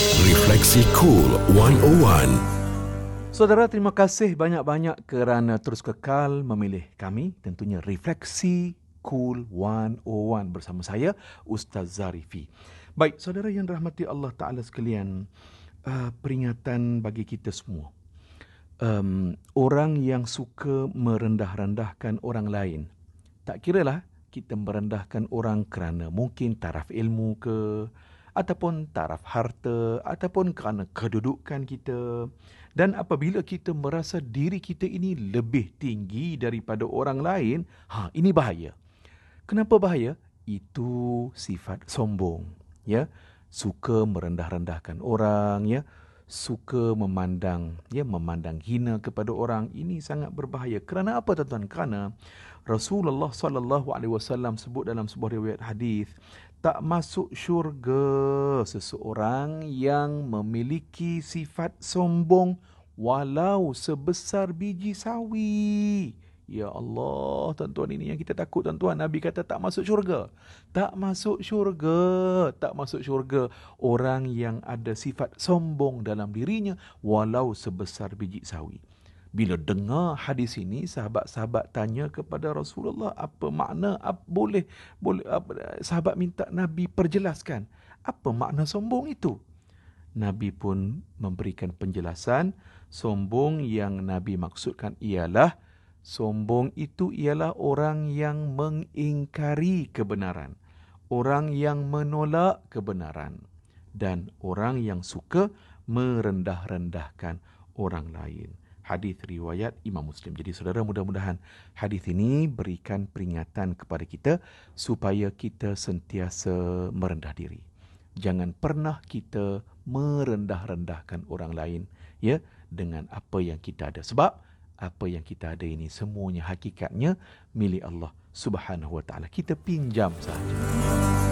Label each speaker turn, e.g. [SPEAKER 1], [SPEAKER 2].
[SPEAKER 1] Refleksi Cool 101.
[SPEAKER 2] Saudara, terima kasih banyak-banyak kerana terus kekal memilih kami. Tentunya Refleksi Cool 101 bersama saya, Ustaz Zarifi. Baik, saudara yang rahmati Allah Ta'ala sekalian, uh, peringatan bagi kita semua. Um, orang yang suka merendah-rendahkan orang lain. Tak kira lah kita merendahkan orang kerana mungkin taraf ilmu ke, ataupun taraf harta ataupun kerana kedudukan kita. Dan apabila kita merasa diri kita ini lebih tinggi daripada orang lain ha ini bahaya. Kenapa bahaya? Itu sifat sombong ya. Suka merendah-rendahkan orang ya suka memandang ya memandang hina kepada orang ini sangat berbahaya kerana apa tuan-tuan kerana Rasulullah sallallahu alaihi wasallam sebut dalam sebuah riwayat hadis tak masuk syurga seseorang yang memiliki sifat sombong walau sebesar biji sawi. Ya Allah, tuan-tuan ini yang kita takut tuan-tuan. Nabi kata tak masuk syurga. Tak masuk syurga. Tak masuk syurga. Orang yang ada sifat sombong dalam dirinya walau sebesar biji sawi. Bila dengar hadis ini, sahabat-sahabat tanya kepada Rasulullah apa makna apa, boleh boleh apa, sahabat minta Nabi perjelaskan apa makna sombong itu. Nabi pun memberikan penjelasan sombong yang Nabi maksudkan ialah sombong itu ialah orang yang mengingkari kebenaran, orang yang menolak kebenaran dan orang yang suka merendah-rendahkan orang lain hadis riwayat Imam Muslim. Jadi saudara mudah-mudahan hadis ini berikan peringatan kepada kita supaya kita sentiasa merendah diri. Jangan pernah kita merendah-rendahkan orang lain ya dengan apa yang kita ada. Sebab apa yang kita ada ini semuanya hakikatnya milik Allah Subhanahu Wa Taala. Kita pinjam sahaja.